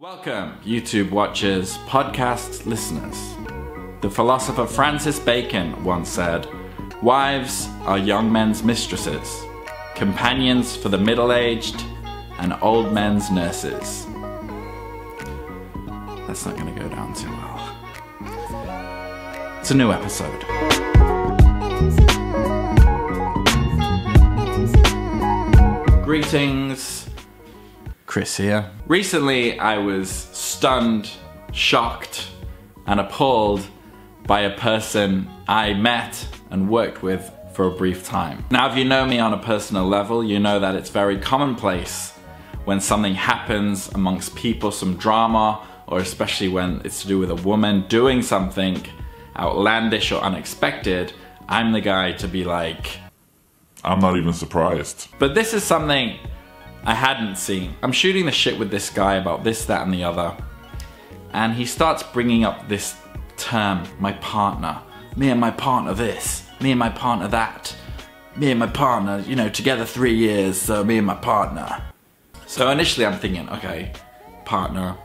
Welcome, YouTube watchers, podcast listeners. The philosopher Francis Bacon once said, Wives are young men's mistresses, companions for the middle aged, and old men's nurses. That's not going to go down too well. It's a new episode. Greetings, Chris here. Recently, I was stunned, shocked, and appalled by a person I met and worked with for a brief time. Now, if you know me on a personal level, you know that it's very commonplace when something happens amongst people, some drama, or especially when it's to do with a woman doing something outlandish or unexpected, I'm the guy to be like, I'm not even surprised. but this is something I hadn't seen. I'm shooting the shit with this guy about this, that, and the other. And he starts bringing up this term, my partner. Me and my partner this. Me and my partner that. Me and my partner, you know, together three years, so me and my partner. So initially I'm thinking, okay, partner,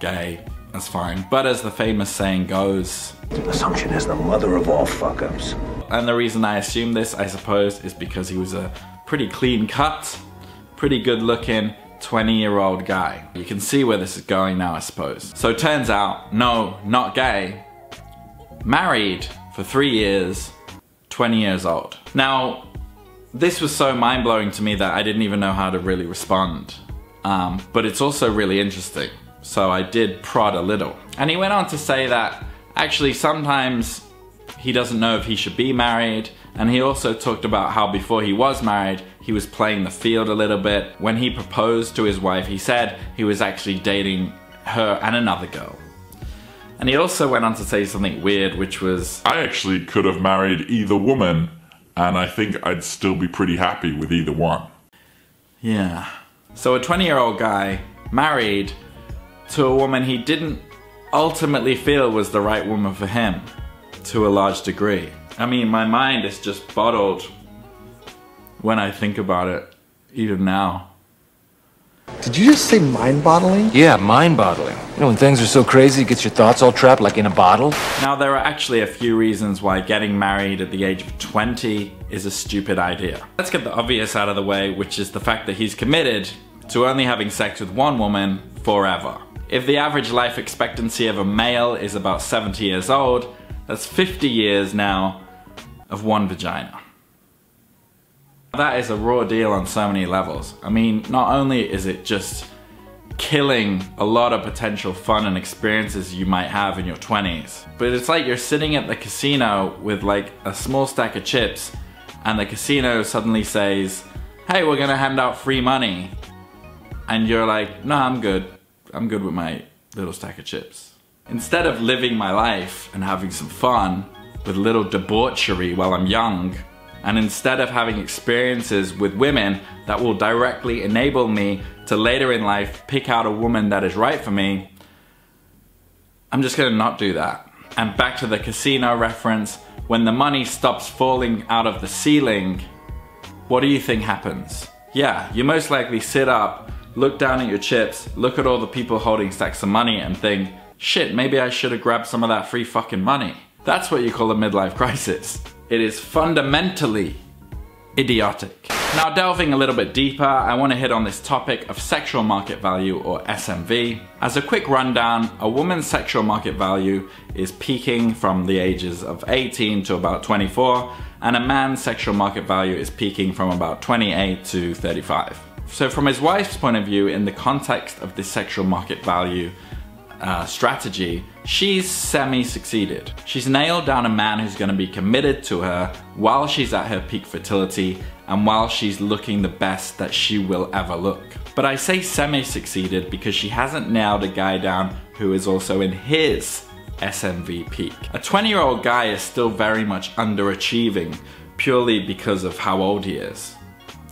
gay, that's fine. But as the famous saying goes, Assumption is the mother of all fuck ups. and the reason I assume this, I suppose, is because he was a pretty clean cut, pretty good looking 20 year old guy. You can see where this is going now, I suppose. So turns out, no, not gay, married for three years, 20 years old. Now, this was so mind blowing to me that I didn't even know how to really respond. Um, but it's also really interesting. So I did prod a little. And he went on to say that actually sometimes he doesn't know if he should be married. And he also talked about how before he was married, he was playing the field a little bit. When he proposed to his wife, he said he was actually dating her and another girl. And he also went on to say something weird, which was I actually could have married either woman, and I think I'd still be pretty happy with either one. Yeah. So a 20 year old guy married to a woman he didn't ultimately feel was the right woman for him to a large degree. I mean, my mind is just bottled when I think about it, even now. Did you just say mind boggling? Yeah, mind boggling. You know, when things are so crazy, it gets your thoughts all trapped like in a bottle. Now, there are actually a few reasons why getting married at the age of 20 is a stupid idea. Let's get the obvious out of the way, which is the fact that he's committed to only having sex with one woman forever. If the average life expectancy of a male is about 70 years old, that's 50 years now of one vagina. That is a raw deal on so many levels. I mean, not only is it just killing a lot of potential fun and experiences you might have in your 20s, but it's like you're sitting at the casino with like a small stack of chips and the casino suddenly says, hey, we're gonna hand out free money. And you're like, no, I'm good. I'm good with my little stack of chips. Instead of living my life and having some fun with little debauchery while I'm young, and instead of having experiences with women that will directly enable me to later in life pick out a woman that is right for me, I'm just gonna not do that. And back to the casino reference, when the money stops falling out of the ceiling, what do you think happens? Yeah, you most likely sit up, look down at your chips, look at all the people holding stacks of money and think, shit, maybe I should have grabbed some of that free fucking money. That's what you call a midlife crisis. It is fundamentally idiotic. Now delving a little bit deeper, I want to hit on this topic of sexual market value or SMV. As a quick rundown, a woman's sexual market value is peaking from the ages of 18 to about 24, and a man's sexual market value is peaking from about 28 to 35. So from his wife's point of view, in the context of this sexual market value uh, strategy, she's semi succeeded. She's nailed down a man who's to be committed to her while she's at her peak fertility and while she's looking the best that she will ever look. But I say semi succeeded because she hasn't nailed a guy down who is also in his SMV peak. A 20 year old guy is still very much underachieving purely because of how old he is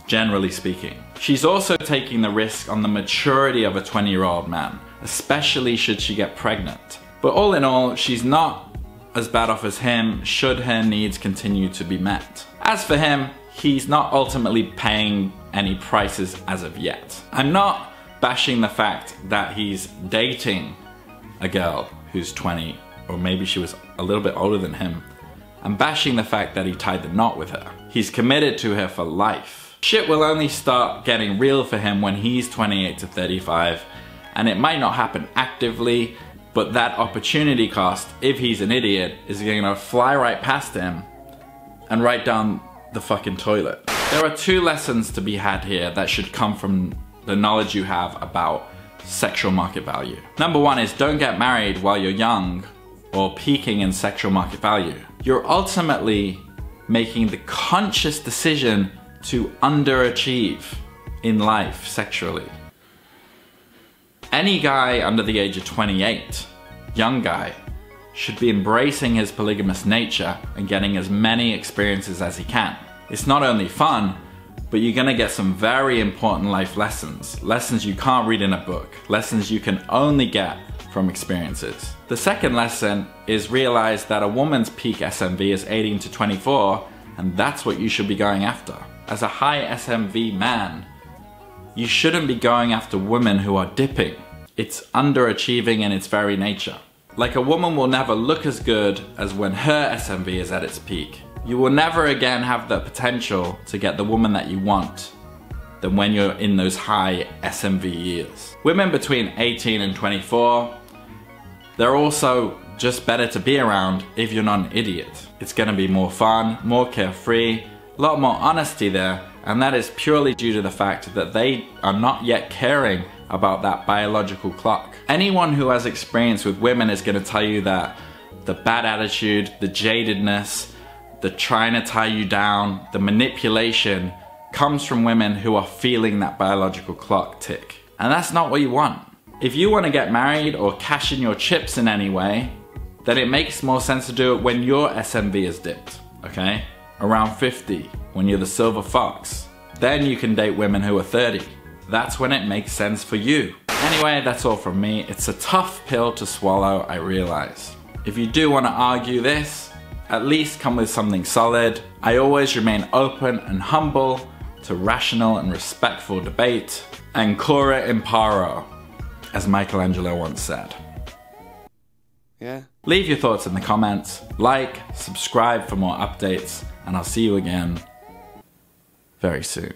generally speaking. She's also taking the risk on the maturity of a 20 year old man, especially should she get pregnant. But all in all, she's not as bad off as him should her needs continue to be met. As for him, he's not ultimately paying any prices as of yet. I'm not bashing the fact that he's dating a girl who's 20, or maybe she was a little bit older than him, I'm bashing the fact that he tied the knot with her. He's committed to her for life. Shit will only start getting real for him when he's 28 to 35, and it might not happen actively, but that opportunity cost, if he's an idiot, is gonna fly right past him and right down the fucking toilet. There are two lessons to be had here that should come from the knowledge you have about sexual market value. Number one is don't get married while you're young or peaking in sexual market value. You're ultimately making the conscious decision to underachieve in life sexually. Any guy under the age of 28, young guy, should be embracing his polygamous nature and getting as many experiences as he can. It's not only fun, but you're gonna get some very important life lessons. Lessons you can't read in a book. Lessons you can only get from experiences. The second lesson is realize that a woman's peak SMV is 18 to 24, and that's what you should be going after. As a high SMV man, you shouldn't be going after women who are dipping. It's underachieving in its very nature. Like a woman will never look as good as when her SMV is at its peak. You will never again have the potential to get the woman that you want than when you're in those high SMV years. Women between 18 and 24, they're also just better to be around if you're not an idiot. It's gonna be more fun, more carefree, a lot more honesty there, and that is purely due to the fact that they are not yet caring about that biological clock. Anyone who has experience with women is gonna tell you that the bad attitude, the jadedness, the trying to tie you down, the manipulation comes from women who are feeling that biological clock tick. And that's not what you want. If you want to get married or cash in your chips in any way, then it makes more sense to do it when your SMV is dipped, okay? Around 50, when you're the silver fox. Then you can date women who are 30. That's when it makes sense for you. Anyway, that's all from me. It's a tough pill to swallow, I realize. If you do want to argue this, at least come with something solid. I always remain open and humble to rational and respectful debate. Ancora imparo, as Michelangelo once said. Yeah. Leave your thoughts in the comments, like, subscribe for more updates, and I'll see you again very soon.